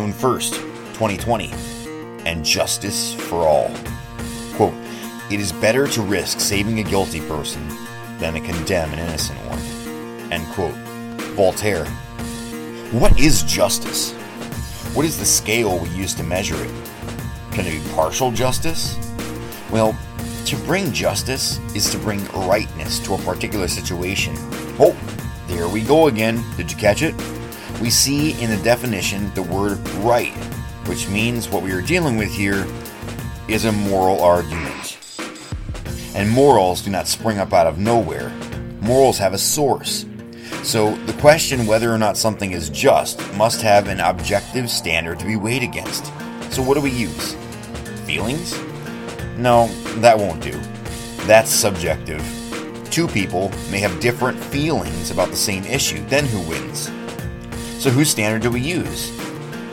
1st, 2020, and justice for all. Quote, it is better to risk saving a guilty person than to condemn an innocent one. End quote. Voltaire. What is justice? What is the scale we use to measure it? Can it be partial justice? Well, to bring justice is to bring rightness to a particular situation. Oh, there we go again. Did you catch it? We see in the definition the word right, which means what we are dealing with here is a moral argument. And morals do not spring up out of nowhere. Morals have a source. So the question whether or not something is just must have an objective standard to be weighed against. So what do we use? Feelings? No, that won't do. That's subjective. Two people may have different feelings about the same issue, then who wins? So whose standard do we use?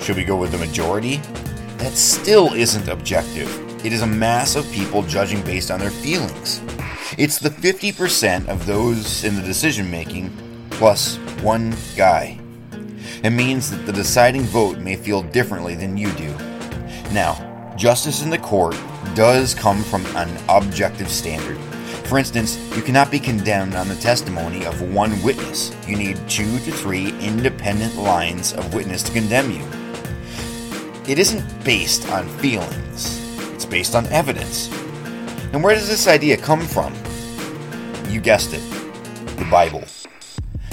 Should we go with the majority? That still isn't objective. It is a mass of people judging based on their feelings. It's the 50% of those in the decision making plus one guy. It means that the deciding vote may feel differently than you do. Now, justice in the court does come from an objective standard. For instance, you cannot be condemned on the testimony of one witness. You need two to three independent lines of witness to condemn you. It isn't based on feelings, it's based on evidence. And where does this idea come from? You guessed it the Bible.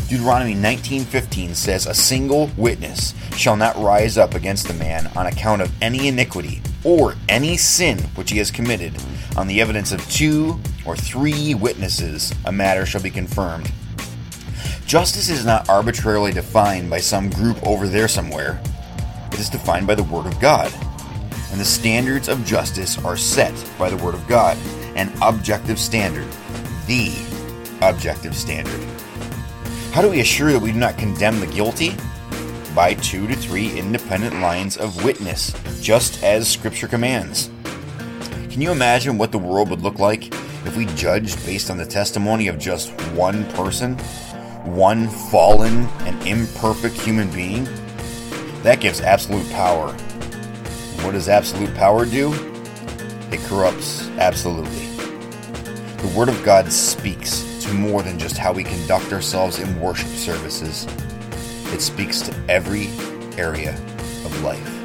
Deuteronomy 19:15 says a single witness shall not rise up against a man on account of any iniquity or any sin which he has committed on the evidence of two or three witnesses a matter shall be confirmed. Justice is not arbitrarily defined by some group over there somewhere. It is defined by the word of god. And the standards of justice are set by the word of god. An objective standard. The objective standard. How do we assure that we do not condemn the guilty? By two to three independent lines of witness, just as Scripture commands. Can you imagine what the world would look like if we judged based on the testimony of just one person, one fallen and imperfect human being? That gives absolute power. What does absolute power do? It corrupts absolutely. The Word of God speaks to more than just how we conduct ourselves in worship services. It speaks to every area of life.